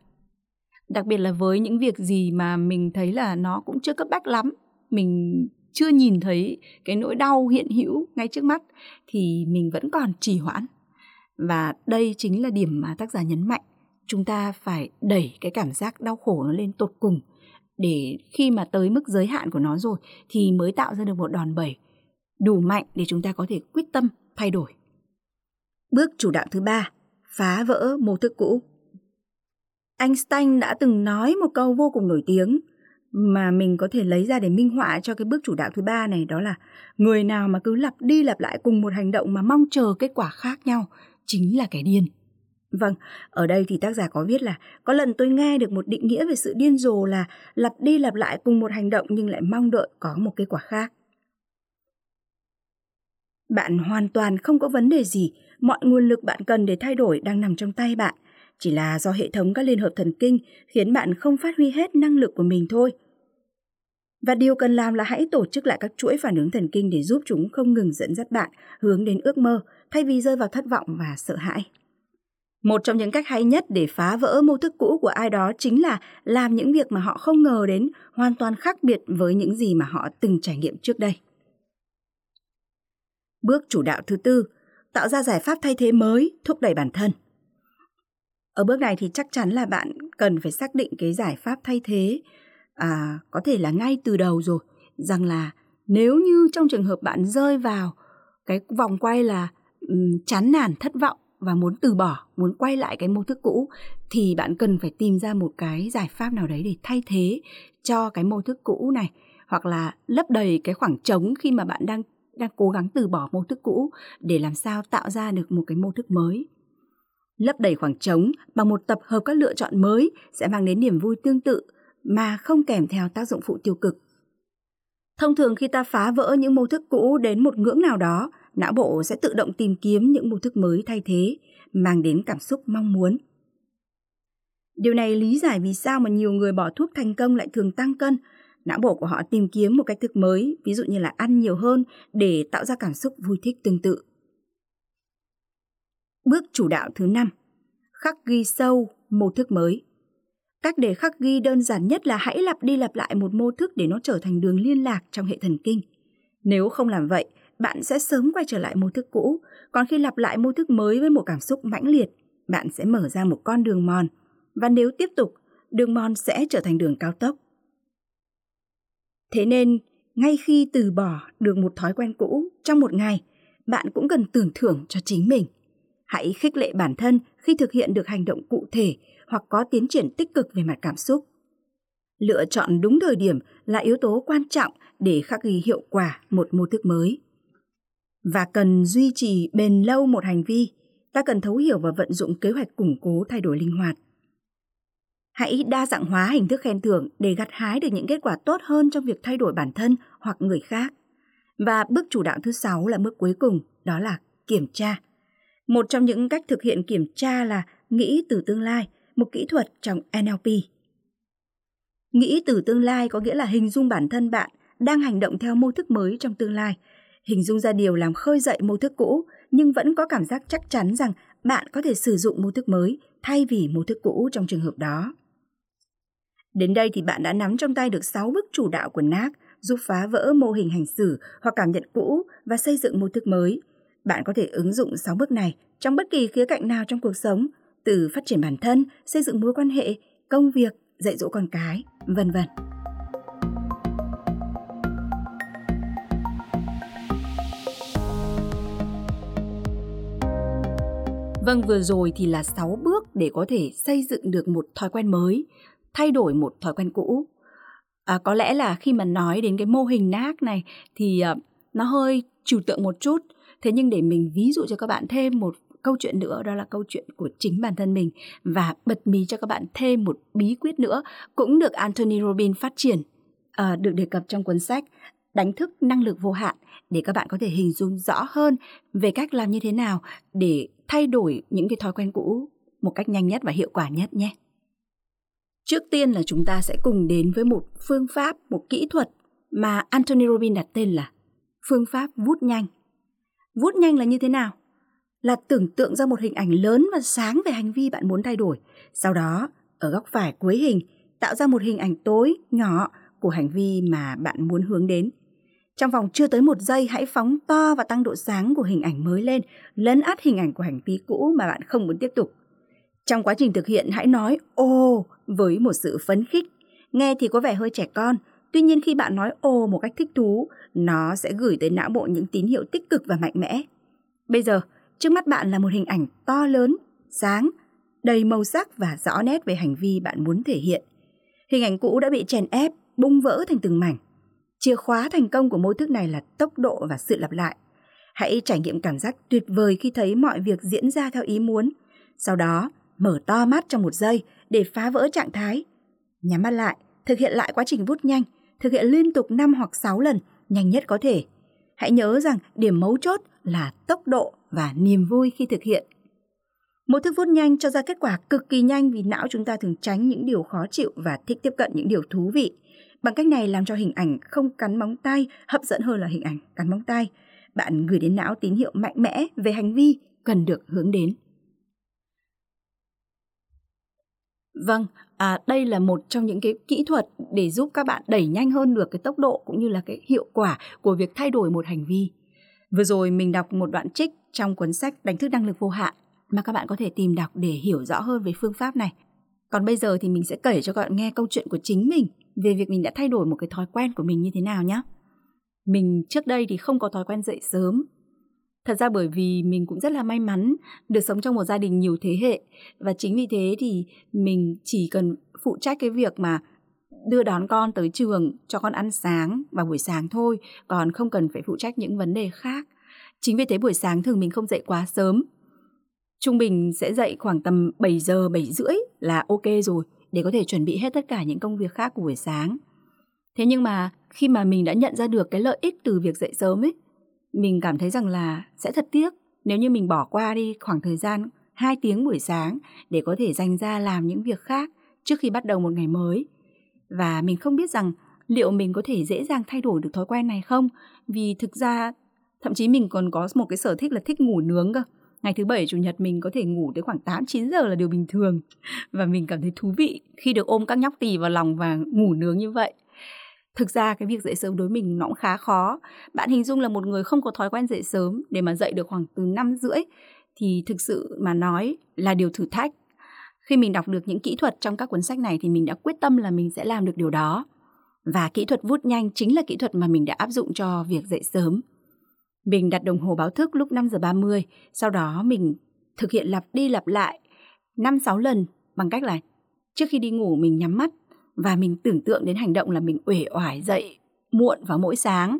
[SPEAKER 1] đặc biệt là với những việc gì mà mình thấy là nó cũng chưa cấp bách lắm, mình chưa nhìn thấy cái nỗi đau hiện hữu ngay trước mắt thì mình vẫn còn trì hoãn. Và đây chính là điểm mà tác giả nhấn mạnh, chúng ta phải đẩy cái cảm giác đau khổ nó lên tột cùng để khi mà tới mức giới hạn của nó rồi thì mới tạo ra được một đòn bẩy đủ mạnh để chúng ta có thể quyết tâm thay đổi. Bước chủ đạo thứ ba, phá vỡ mô thức cũ. Einstein đã từng nói một câu vô cùng nổi tiếng mà mình có thể lấy ra để minh họa cho cái bước chủ đạo thứ ba này đó là người nào mà cứ lặp đi lặp lại cùng một hành động mà mong chờ kết quả khác nhau chính là kẻ điên. Vâng, ở đây thì tác giả có viết là có lần tôi nghe được một định nghĩa về sự điên rồ là lặp đi lặp lại cùng một hành động nhưng lại mong đợi có một kết quả khác. Bạn hoàn toàn không có vấn đề gì, mọi nguồn lực bạn cần để thay đổi đang nằm trong tay bạn, chỉ là do hệ thống các liên hợp thần kinh khiến bạn không phát huy hết năng lực của mình thôi. Và điều cần làm là hãy tổ chức lại các chuỗi phản ứng thần kinh để giúp chúng không ngừng dẫn dắt bạn hướng đến ước mơ thay vì rơi vào thất vọng và sợ hãi. Một trong những cách hay nhất để phá vỡ mô thức cũ của ai đó chính là làm những việc mà họ không ngờ đến hoàn toàn khác biệt với những gì mà họ từng trải nghiệm trước đây. Bước chủ đạo thứ tư, tạo ra giải pháp thay thế mới, thúc đẩy bản thân. Ở bước này thì chắc chắn là bạn cần phải xác định cái giải pháp thay thế à, có thể là ngay từ đầu rồi rằng là nếu như trong trường hợp bạn rơi vào cái vòng quay là um, chán nản thất vọng và muốn từ bỏ, muốn quay lại cái mô thức cũ thì bạn cần phải tìm ra một cái giải pháp nào đấy để thay thế cho cái mô thức cũ này hoặc là lấp đầy cái khoảng trống khi mà bạn đang đang cố gắng từ bỏ mô thức cũ để làm sao tạo ra được một cái mô thức mới. Lấp đầy khoảng trống bằng một tập hợp các lựa chọn mới sẽ mang đến niềm vui tương tự mà không kèm theo tác dụng phụ tiêu cực. Thông thường khi ta phá vỡ những mô thức cũ đến một ngưỡng nào đó, não bộ sẽ tự động tìm kiếm những mô thức mới thay thế, mang đến cảm xúc mong muốn. Điều này lý giải vì sao mà nhiều người bỏ thuốc thành công lại thường tăng cân. Não bộ của họ tìm kiếm một cách thức mới, ví dụ như là ăn nhiều hơn để tạo ra cảm xúc vui thích tương tự. Bước chủ đạo thứ năm Khắc ghi sâu mô thức mới Cách để khắc ghi đơn giản nhất là hãy lặp đi lặp lại một mô thức để nó trở thành đường liên lạc trong hệ thần kinh. Nếu không làm vậy, bạn sẽ sớm quay trở lại mô thức cũ, còn khi lặp lại mô thức mới với một cảm xúc mãnh liệt, bạn sẽ mở ra một con đường mòn, và nếu tiếp tục, đường mòn sẽ trở thành đường cao tốc. Thế nên, ngay khi từ bỏ được một thói quen cũ trong một ngày, bạn cũng cần tưởng thưởng cho chính mình. Hãy khích lệ bản thân khi thực hiện được hành động cụ thể hoặc có tiến triển tích cực về mặt cảm xúc. Lựa chọn đúng thời điểm là yếu tố quan trọng để khắc ghi hiệu quả một mô thức mới. Và cần duy trì bền lâu một hành vi, ta cần thấu hiểu và vận dụng kế hoạch củng cố thay đổi linh hoạt. Hãy đa dạng hóa hình thức khen thưởng để gặt hái được những kết quả tốt hơn trong việc thay đổi bản thân hoặc người khác. Và bước chủ đạo thứ sáu là bước cuối cùng, đó là kiểm tra. Một trong những cách thực hiện kiểm tra là nghĩ từ tương lai, một kỹ thuật trong NLP. Nghĩ từ tương lai có nghĩa là hình dung bản thân bạn đang hành động theo mô thức mới trong tương lai, hình dung ra điều làm khơi dậy mô thức cũ, nhưng vẫn có cảm giác chắc chắn rằng bạn có thể sử dụng mô thức mới thay vì mô thức cũ trong trường hợp đó. Đến đây thì bạn đã nắm trong tay được 6 bước chủ đạo của NAC giúp phá vỡ mô hình hành xử hoặc cảm nhận cũ và xây dựng mô thức mới. Bạn có thể ứng dụng 6 bước này trong bất kỳ khía cạnh nào trong cuộc sống, từ phát triển bản thân, xây dựng mối quan hệ, công việc, dạy dỗ con cái, vân vân. Vâng, vừa rồi thì là 6 bước để có thể xây dựng được một thói quen mới, thay đổi một thói quen cũ. À, có lẽ là khi mà nói đến cái mô hình NAC này thì uh, nó hơi trừu tượng một chút. Thế nhưng để mình ví dụ cho các bạn thêm một câu chuyện nữa đó là câu chuyện của chính bản thân mình và bật mí cho các bạn thêm một bí quyết nữa cũng được Anthony Robbins phát triển uh, được đề cập trong cuốn sách đánh thức năng lực vô hạn để các bạn có thể hình dung rõ hơn về cách làm như thế nào để thay đổi những cái thói quen cũ một cách nhanh nhất và hiệu quả nhất nhé. Trước tiên là chúng ta sẽ cùng đến với một phương pháp, một kỹ thuật mà Anthony Robbins đặt tên là phương pháp vút nhanh. Vút nhanh là như thế nào? Là tưởng tượng ra một hình ảnh lớn và sáng về hành vi bạn muốn thay đổi. Sau đó, ở góc phải cuối hình, tạo ra một hình ảnh tối, nhỏ của hành vi mà bạn muốn hướng đến. Trong vòng chưa tới một giây, hãy phóng to và tăng độ sáng của hình ảnh mới lên, lấn át hình ảnh của hành vi cũ mà bạn không muốn tiếp tục. Trong quá trình thực hiện, hãy nói ô với một sự phấn khích. Nghe thì có vẻ hơi trẻ con, tuy nhiên khi bạn nói ồ một cách thích thú, nó sẽ gửi tới não bộ những tín hiệu tích cực và mạnh mẽ. Bây giờ, trước mắt bạn là một hình ảnh to lớn, sáng, đầy màu sắc và rõ nét về hành vi bạn muốn thể hiện. Hình ảnh cũ đã bị chèn ép, bung vỡ thành từng mảnh. Chìa khóa thành công của mô thức này là tốc độ và sự lặp lại. Hãy trải nghiệm cảm giác tuyệt vời khi thấy mọi việc diễn ra theo ý muốn. Sau đó, mở to mắt trong một giây để phá vỡ trạng thái. Nhắm mắt lại, thực hiện lại quá trình vút nhanh, thực hiện liên tục 5 hoặc 6 lần, nhanh nhất có thể. Hãy nhớ rằng điểm mấu chốt là tốc độ và niềm vui khi thực hiện. Một thức vút nhanh cho ra kết quả cực kỳ nhanh vì não chúng ta thường tránh những điều khó chịu và thích tiếp cận những điều thú vị. Bằng cách này làm cho hình ảnh không cắn móng tay hấp dẫn hơn là hình ảnh cắn móng tay. Bạn gửi đến não tín hiệu mạnh mẽ về hành vi cần được hướng đến. Vâng, à, đây là một trong những cái kỹ thuật để giúp các bạn đẩy nhanh hơn được cái tốc độ cũng như là cái hiệu quả của việc thay đổi một hành vi. Vừa rồi mình đọc một đoạn trích trong cuốn sách Đánh thức năng lực vô hạn mà các bạn có thể tìm đọc để hiểu rõ hơn về phương pháp này. Còn bây giờ thì mình sẽ kể cho các bạn nghe câu chuyện của chính mình về việc mình đã thay đổi một cái thói quen của mình như thế nào nhé. Mình trước đây thì không có thói quen dậy sớm. Thật ra bởi vì mình cũng rất là may mắn được sống trong một gia đình nhiều thế hệ và chính vì thế thì mình chỉ cần phụ trách cái việc mà đưa đón con tới trường cho con ăn sáng vào buổi sáng thôi, còn không cần phải phụ trách những vấn đề khác. Chính vì thế buổi sáng thường mình không dậy quá sớm. Trung bình sẽ dậy khoảng tầm 7 giờ, 7 rưỡi là ok rồi để có thể chuẩn bị hết tất cả những công việc khác của buổi sáng. Thế nhưng mà khi mà mình đã nhận ra được cái lợi ích từ việc dậy sớm ấy, mình cảm thấy rằng là sẽ thật tiếc nếu như mình bỏ qua đi khoảng thời gian 2 tiếng buổi sáng để có thể dành ra làm những việc khác trước khi bắt đầu một ngày mới. Và mình không biết rằng liệu mình có thể dễ dàng thay đổi được thói quen này không? Vì thực ra thậm chí mình còn có một cái sở thích là thích ngủ nướng cơ. Ngày thứ bảy, chủ nhật mình có thể ngủ tới khoảng 8 9 giờ là điều bình thường và mình cảm thấy thú vị khi được ôm các nhóc tỳ vào lòng và ngủ nướng như vậy. Thực ra, cái việc dậy sớm đối mình nó cũng khá khó. Bạn hình dung là một người không có thói quen dậy sớm, để mà dậy được khoảng từ năm rưỡi thì thực sự mà nói là điều thử thách. Khi mình đọc được những kỹ thuật trong các cuốn sách này thì mình đã quyết tâm là mình sẽ làm được điều đó. Và kỹ thuật vút nhanh chính là kỹ thuật mà mình đã áp dụng cho việc dậy sớm. Mình đặt đồng hồ báo thức lúc 5 giờ 30, sau đó mình thực hiện lặp đi lặp lại 5-6 lần bằng cách là trước khi đi ngủ mình nhắm mắt và mình tưởng tượng đến hành động là mình uể oải dậy muộn vào mỗi sáng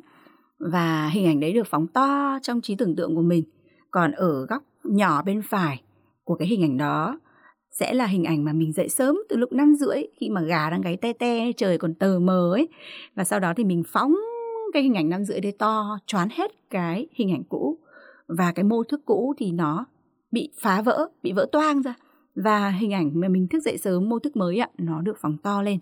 [SPEAKER 1] và hình ảnh đấy được phóng to trong trí tưởng tượng của mình. Còn ở góc nhỏ bên phải của cái hình ảnh đó sẽ là hình ảnh mà mình dậy sớm từ lúc năm rưỡi khi mà gà đang gáy te te trời còn tờ mờ ấy và sau đó thì mình phóng cái hình ảnh năm rưỡi đấy to, choán hết cái hình ảnh cũ. Và cái mô thức cũ thì nó bị phá vỡ, bị vỡ toang ra. Và hình ảnh mà mình thức dậy sớm, mô thức mới ạ, nó được phóng to lên.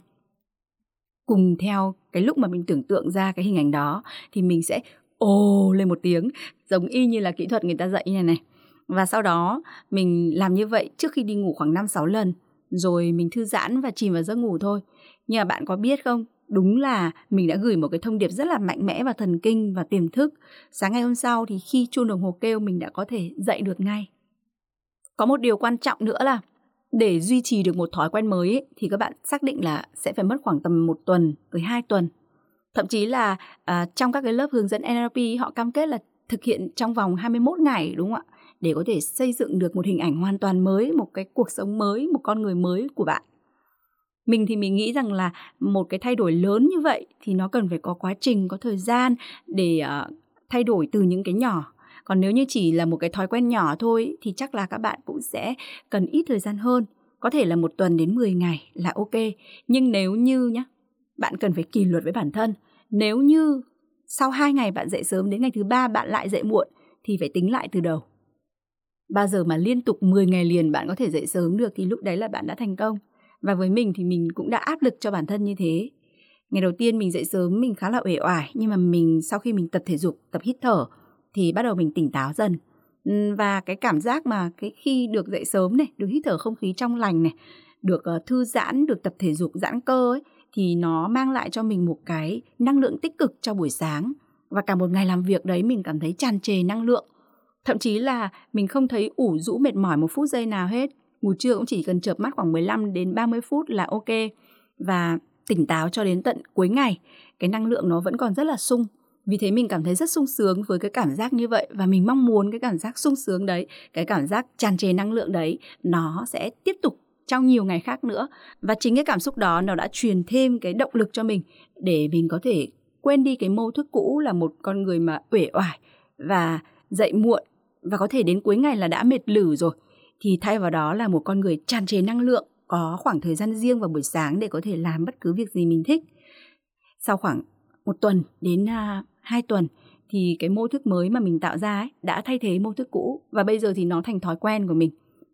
[SPEAKER 1] Cùng theo cái lúc mà mình tưởng tượng ra cái hình ảnh đó, thì mình sẽ ồ lên một tiếng, giống y như là kỹ thuật người ta dạy như này này. Và sau đó, mình làm như vậy trước khi đi ngủ khoảng 5-6 lần, rồi mình thư giãn và chìm vào giấc ngủ thôi. Nhưng mà bạn có biết không đúng là mình đã gửi một cái thông điệp rất là mạnh mẽ vào thần kinh và tiềm thức. Sáng ngày hôm sau thì khi chuông đồng hồ kêu mình đã có thể dậy được ngay. Có một điều quan trọng nữa là để duy trì được một thói quen mới ấy, thì các bạn xác định là sẽ phải mất khoảng tầm một tuần tới hai tuần. Thậm chí là à, trong các cái lớp hướng dẫn NLP họ cam kết là thực hiện trong vòng 21 ngày đúng không ạ? Để có thể xây dựng được một hình ảnh hoàn toàn mới một cái cuộc sống mới một con người mới của bạn mình thì mình nghĩ rằng là một cái thay đổi lớn như vậy thì nó cần phải có quá trình có thời gian để uh, thay đổi từ những cái nhỏ. Còn nếu như chỉ là một cái thói quen nhỏ thôi thì chắc là các bạn cũng sẽ cần ít thời gian hơn. Có thể là một tuần đến 10 ngày là ok. Nhưng nếu như nhá bạn cần phải kỷ luật với bản thân. Nếu như sau 2 ngày bạn dậy sớm đến ngày thứ ba bạn lại dậy muộn thì phải tính lại từ đầu. Bao giờ mà liên tục 10 ngày liền bạn có thể dậy sớm được thì lúc đấy là bạn đã thành công và với mình thì mình cũng đã áp lực cho bản thân như thế. Ngày đầu tiên mình dậy sớm, mình khá là uể oải, nhưng mà mình, sau khi mình tập thể dục, tập hít thở thì bắt đầu mình tỉnh táo dần. Và cái cảm giác mà cái khi được dậy sớm này, được hít thở không khí trong lành này, được ờ, thư giãn, được tập thể dục giãn cơ ấy, thì nó mang lại cho mình một cái năng lượng tích cực cho buổi sáng. Và cả một ngày làm việc đấy mình cảm thấy tràn trề năng lượng. Thậm chí là mình không thấy ủ rũ mệt mỏi một phút giây nào hết ngủ trưa cũng chỉ cần chợp mắt khoảng 15 đến 30 phút là ok. Và tỉnh táo cho đến tận cuối ngày, cái năng lượng nó vẫn còn rất là sung. Vì thế mình cảm thấy rất sung sướng với cái cảm giác như vậy và mình mong muốn cái cảm giác sung sướng đấy, cái cảm giác tràn trề năng lượng đấy, nó sẽ tiếp tục trong nhiều ngày khác nữa. Và chính cái cảm xúc đó nó đã truyền thêm cái động lực cho mình để mình có thể quên đi cái mô thức cũ là một con người mà uể oải và dậy muộn. Và có thể đến cuối ngày là đã mệt lử rồi thì thay vào đó là một con người tràn trề năng lượng có khoảng thời gian riêng vào buổi sáng để có thể làm bất cứ việc gì mình thích. Sau khoảng một tuần đến uh, hai tuần thì cái mô thức mới mà mình tạo ra ấy đã thay thế mô thức cũ và bây giờ thì nó thành thói quen của mình.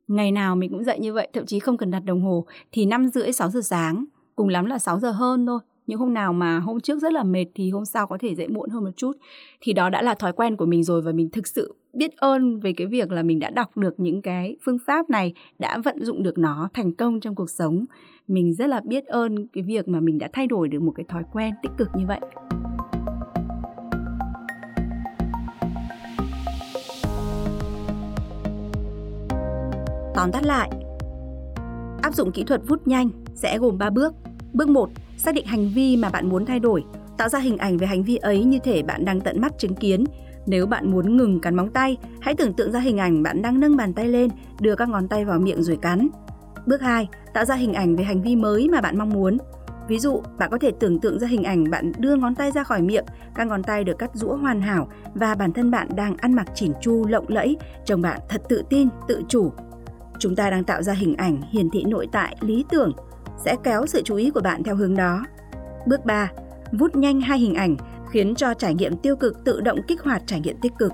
[SPEAKER 1] Ngày nào mình cũng dậy như vậy thậm chí không cần đặt đồng hồ thì năm rưỡi sáu giờ sáng cùng lắm là 6 giờ hơn thôi. Những hôm nào mà hôm trước rất là mệt thì hôm sau có thể dậy muộn hơn một chút. Thì đó đã là thói quen của mình rồi và mình thực sự biết ơn về cái việc là mình đã đọc được những cái phương pháp này đã vận dụng được nó thành công trong cuộc sống mình rất là biết ơn cái việc mà mình đã thay đổi được một cái thói quen tích cực như vậy Tóm tắt lại, áp dụng kỹ thuật vút nhanh sẽ gồm 3 bước. Bước 1, xác định hành vi mà bạn muốn thay đổi, tạo ra hình ảnh về hành vi ấy như thể bạn đang tận mắt chứng kiến. Nếu bạn muốn ngừng cắn móng tay, hãy tưởng tượng ra hình ảnh bạn đang nâng bàn tay lên, đưa các ngón tay vào miệng rồi cắn. Bước 2, tạo ra hình ảnh về hành vi mới mà bạn mong muốn. Ví dụ, bạn có thể tưởng tượng ra hình ảnh bạn đưa ngón tay ra khỏi miệng, các ngón tay được cắt rũa hoàn hảo và bản thân bạn đang ăn mặc chỉn chu lộng lẫy, trông bạn thật tự tin, tự chủ. Chúng ta đang tạo ra hình ảnh hiển thị nội tại lý tưởng sẽ kéo sự chú ý của bạn theo hướng đó. Bước 3. Vút nhanh hai hình ảnh khiến cho trải nghiệm tiêu cực tự động kích hoạt trải nghiệm tích cực.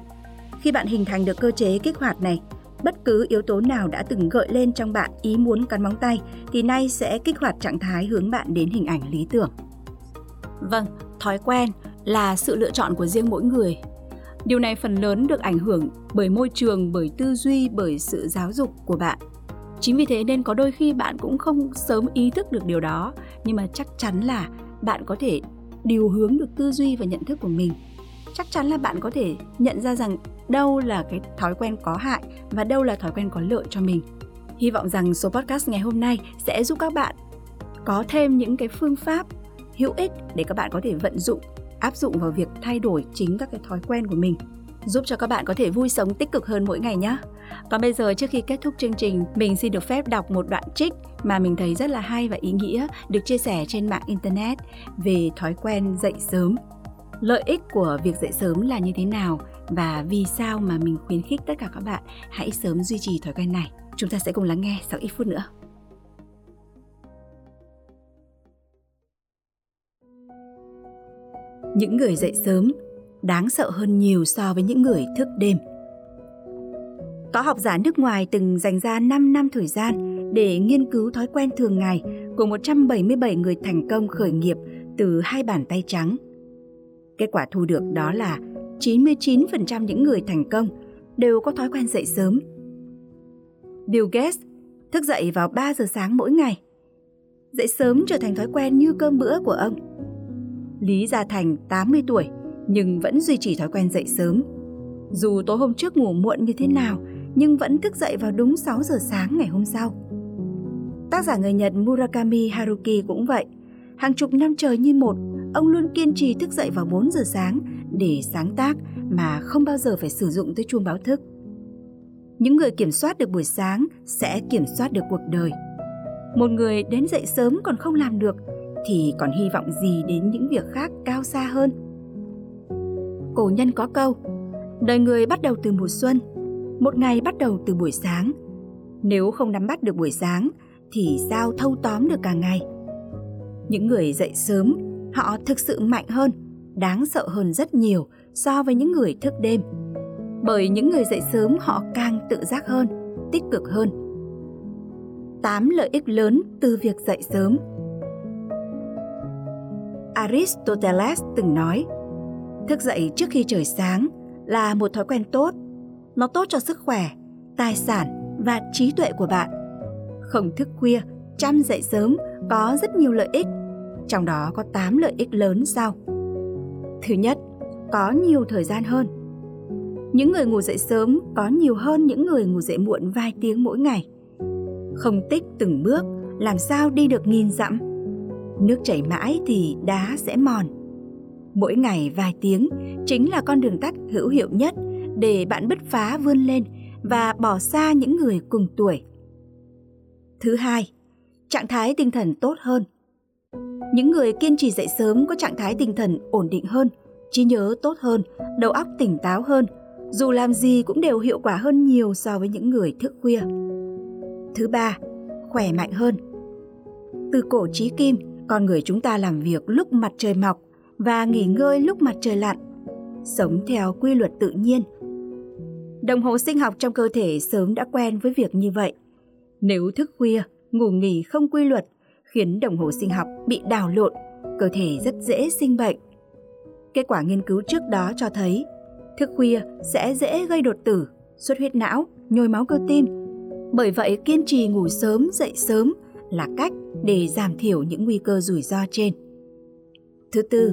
[SPEAKER 1] Khi bạn hình thành được cơ chế kích hoạt này, bất cứ yếu tố nào đã từng gợi lên trong bạn ý muốn cắn móng tay thì nay sẽ kích hoạt trạng thái hướng bạn đến hình ảnh lý tưởng. Vâng, thói quen là sự lựa chọn của riêng mỗi người. Điều này phần lớn được ảnh hưởng bởi môi trường, bởi tư duy, bởi sự giáo dục của bạn. Chính vì thế nên có đôi khi bạn cũng không sớm ý thức được điều đó, nhưng mà chắc chắn là bạn có thể điều hướng được tư duy và nhận thức của mình. Chắc chắn là bạn có thể nhận ra rằng đâu là cái thói quen có hại và đâu là thói quen có lợi cho mình. Hy vọng rằng số podcast ngày hôm nay sẽ giúp các bạn có thêm những cái phương pháp hữu ích để các bạn có thể vận dụng, áp dụng vào việc thay đổi chính các cái thói quen của mình, giúp cho các bạn có thể vui sống tích cực hơn mỗi ngày nhé. Còn bây giờ trước khi kết thúc chương trình, mình xin được phép đọc một đoạn trích mà mình thấy rất là hay và ý nghĩa được chia sẻ trên mạng internet về thói quen dậy sớm. Lợi ích của việc dậy sớm là như thế nào và vì sao mà mình khuyến khích tất cả các bạn hãy sớm duy trì thói quen này. Chúng ta sẽ cùng lắng nghe sau ít phút nữa. Những người dậy sớm đáng sợ hơn nhiều so với những người thức đêm. Có học giả nước ngoài từng dành ra 5 năm thời gian để nghiên cứu thói quen thường ngày của 177 người thành công khởi nghiệp từ hai bàn tay trắng. Kết quả thu được đó là 99% những người thành công đều có thói quen dậy sớm. Bill Gates thức dậy vào 3 giờ sáng mỗi ngày. Dậy sớm trở thành thói quen như cơm bữa của ông. Lý Gia Thành 80 tuổi nhưng vẫn duy trì thói quen dậy sớm. Dù tối hôm trước ngủ muộn như thế nào nhưng vẫn thức dậy vào đúng 6 giờ sáng ngày hôm sau. Tác giả người Nhật Murakami Haruki cũng vậy. Hàng chục năm trời như một, ông luôn kiên trì thức dậy vào 4 giờ sáng để sáng tác mà không bao giờ phải sử dụng tới chuông báo thức. Những người kiểm soát được buổi sáng sẽ kiểm soát được cuộc đời. Một người đến dậy sớm còn không làm được thì còn hy vọng gì đến những việc khác cao xa hơn. Cổ nhân có câu, đời người bắt đầu từ mùa xuân, một ngày bắt đầu từ buổi sáng. Nếu không nắm bắt được buổi sáng thì sao thâu tóm được cả ngày? Những người dậy sớm, họ thực sự mạnh hơn, đáng sợ hơn rất nhiều so với những người thức đêm. Bởi những người dậy sớm họ càng tự giác hơn, tích cực hơn. 8 lợi ích lớn từ việc dậy sớm. Aristoteles từng nói, thức dậy trước khi trời sáng là một thói quen tốt. Nó tốt cho sức khỏe, tài sản và trí tuệ của bạn. Không thức khuya, chăm dậy sớm có rất nhiều lợi ích, trong đó có 8 lợi ích lớn sau. Thứ nhất, có nhiều thời gian hơn. Những người ngủ dậy sớm có nhiều hơn những người ngủ dậy muộn vài tiếng mỗi ngày. Không tích từng bước, làm sao đi được nghìn dặm. Nước chảy mãi thì đá sẽ mòn. Mỗi ngày vài tiếng chính là con đường tắt hữu hiệu nhất để bạn bứt phá vươn lên và bỏ xa những người cùng tuổi. Thứ hai, trạng thái tinh thần tốt hơn. Những người kiên trì dậy sớm có trạng thái tinh thần ổn định hơn, trí nhớ tốt hơn, đầu óc tỉnh táo hơn, dù làm gì cũng đều hiệu quả hơn nhiều so với những người thức khuya. Thứ ba, khỏe mạnh hơn. Từ cổ chí kim, con người chúng ta làm việc lúc mặt trời mọc và nghỉ ngơi lúc mặt trời lặn, sống theo quy luật tự nhiên. Đồng hồ sinh học trong cơ thể sớm đã quen với việc như vậy. Nếu thức khuya, ngủ nghỉ không quy luật, khiến đồng hồ sinh học bị đảo lộn, cơ thể rất dễ sinh bệnh. Kết quả nghiên cứu trước đó cho thấy, thức khuya sẽ dễ gây đột tử, xuất huyết não, nhồi máu cơ tim. Bởi vậy kiên trì ngủ sớm, dậy sớm là cách để giảm thiểu những nguy cơ rủi ro trên. Thứ tư,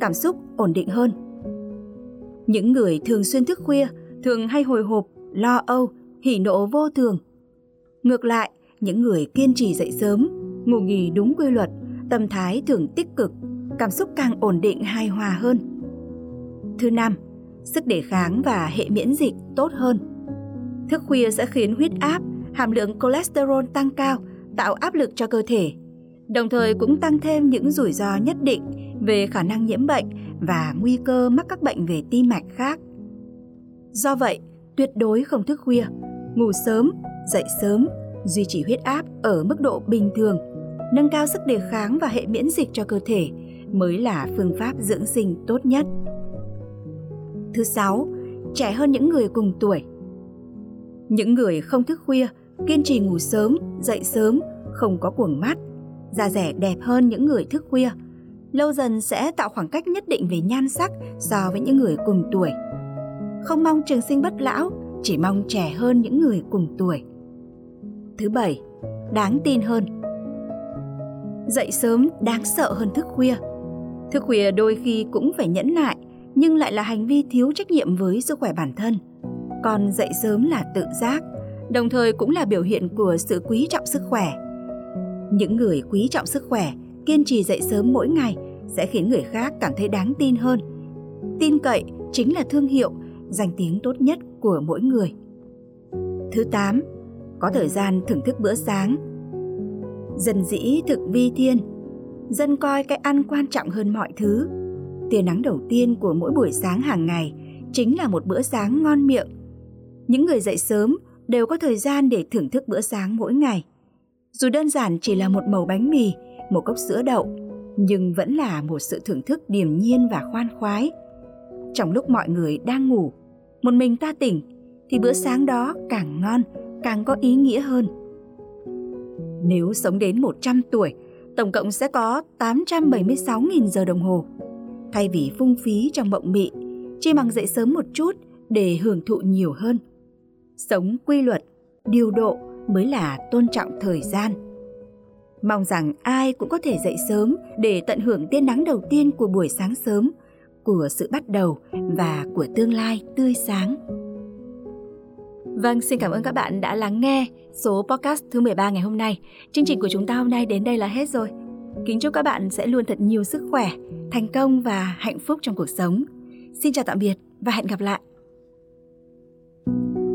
[SPEAKER 1] cảm xúc ổn định hơn. Những người thường xuyên thức khuya thường hay hồi hộp, lo âu, hỉ nộ vô thường. Ngược lại, những người kiên trì dậy sớm, ngủ nghỉ đúng quy luật, tâm thái thường tích cực, cảm xúc càng ổn định hài hòa hơn. Thứ năm, sức đề kháng và hệ miễn dịch tốt hơn. Thức khuya sẽ khiến huyết áp, hàm lượng cholesterol tăng cao, tạo áp lực cho cơ thể, đồng thời cũng tăng thêm những rủi ro nhất định về khả năng nhiễm bệnh và nguy cơ mắc các bệnh về tim mạch khác. Do vậy, tuyệt đối không thức khuya, ngủ sớm, dậy sớm, duy trì huyết áp ở mức độ bình thường, nâng cao sức đề kháng và hệ miễn dịch cho cơ thể mới là phương pháp dưỡng sinh tốt nhất. Thứ sáu, trẻ hơn những người cùng tuổi. Những người không thức khuya, kiên trì ngủ sớm, dậy sớm, không có cuồng mắt, da rẻ đẹp hơn những người thức khuya, lâu dần sẽ tạo khoảng cách nhất định về nhan sắc so với những người cùng tuổi. Không mong trường sinh bất lão, chỉ mong trẻ hơn những người cùng tuổi. Thứ bảy, đáng tin hơn. Dậy sớm đáng sợ hơn thức khuya. Thức khuya đôi khi cũng phải nhẫn nại, nhưng lại là hành vi thiếu trách nhiệm với sức khỏe bản thân. Còn dậy sớm là tự giác, đồng thời cũng là biểu hiện của sự quý trọng sức khỏe. Những người quý trọng sức khỏe, kiên trì dậy sớm mỗi ngày sẽ khiến người khác cảm thấy đáng tin hơn. Tin cậy chính là thương hiệu, danh tiếng tốt nhất của mỗi người. Thứ 8. Có thời gian thưởng thức bữa sáng. Dân dĩ thực vi thiên, dân coi cái ăn quan trọng hơn mọi thứ. Tia nắng đầu tiên của mỗi buổi sáng hàng ngày chính là một bữa sáng ngon miệng. Những người dậy sớm đều có thời gian để thưởng thức bữa sáng mỗi ngày. Dù đơn giản chỉ là một mẩu bánh mì, một cốc sữa đậu, nhưng vẫn là một sự thưởng thức điềm nhiên và khoan khoái. Trong lúc mọi người đang ngủ, một mình ta tỉnh, thì bữa sáng đó càng ngon, càng có ý nghĩa hơn. Nếu sống đến 100 tuổi, tổng cộng sẽ có 876.000 giờ đồng hồ. Thay vì phung phí trong mộng mị, chi bằng dậy sớm một chút để hưởng thụ nhiều hơn. Sống quy luật, điều độ mới là tôn trọng thời gian. Mong rằng ai cũng có thể dậy sớm để tận hưởng tia nắng đầu tiên của buổi sáng sớm, của sự bắt đầu và của tương lai tươi sáng. Vâng, xin cảm ơn các bạn đã lắng nghe số podcast thứ 13 ngày hôm nay. Chương trình của chúng ta hôm nay đến đây là hết rồi. Kính chúc các bạn sẽ luôn thật nhiều sức khỏe, thành công và hạnh phúc trong cuộc sống. Xin chào tạm biệt và hẹn gặp lại. thank you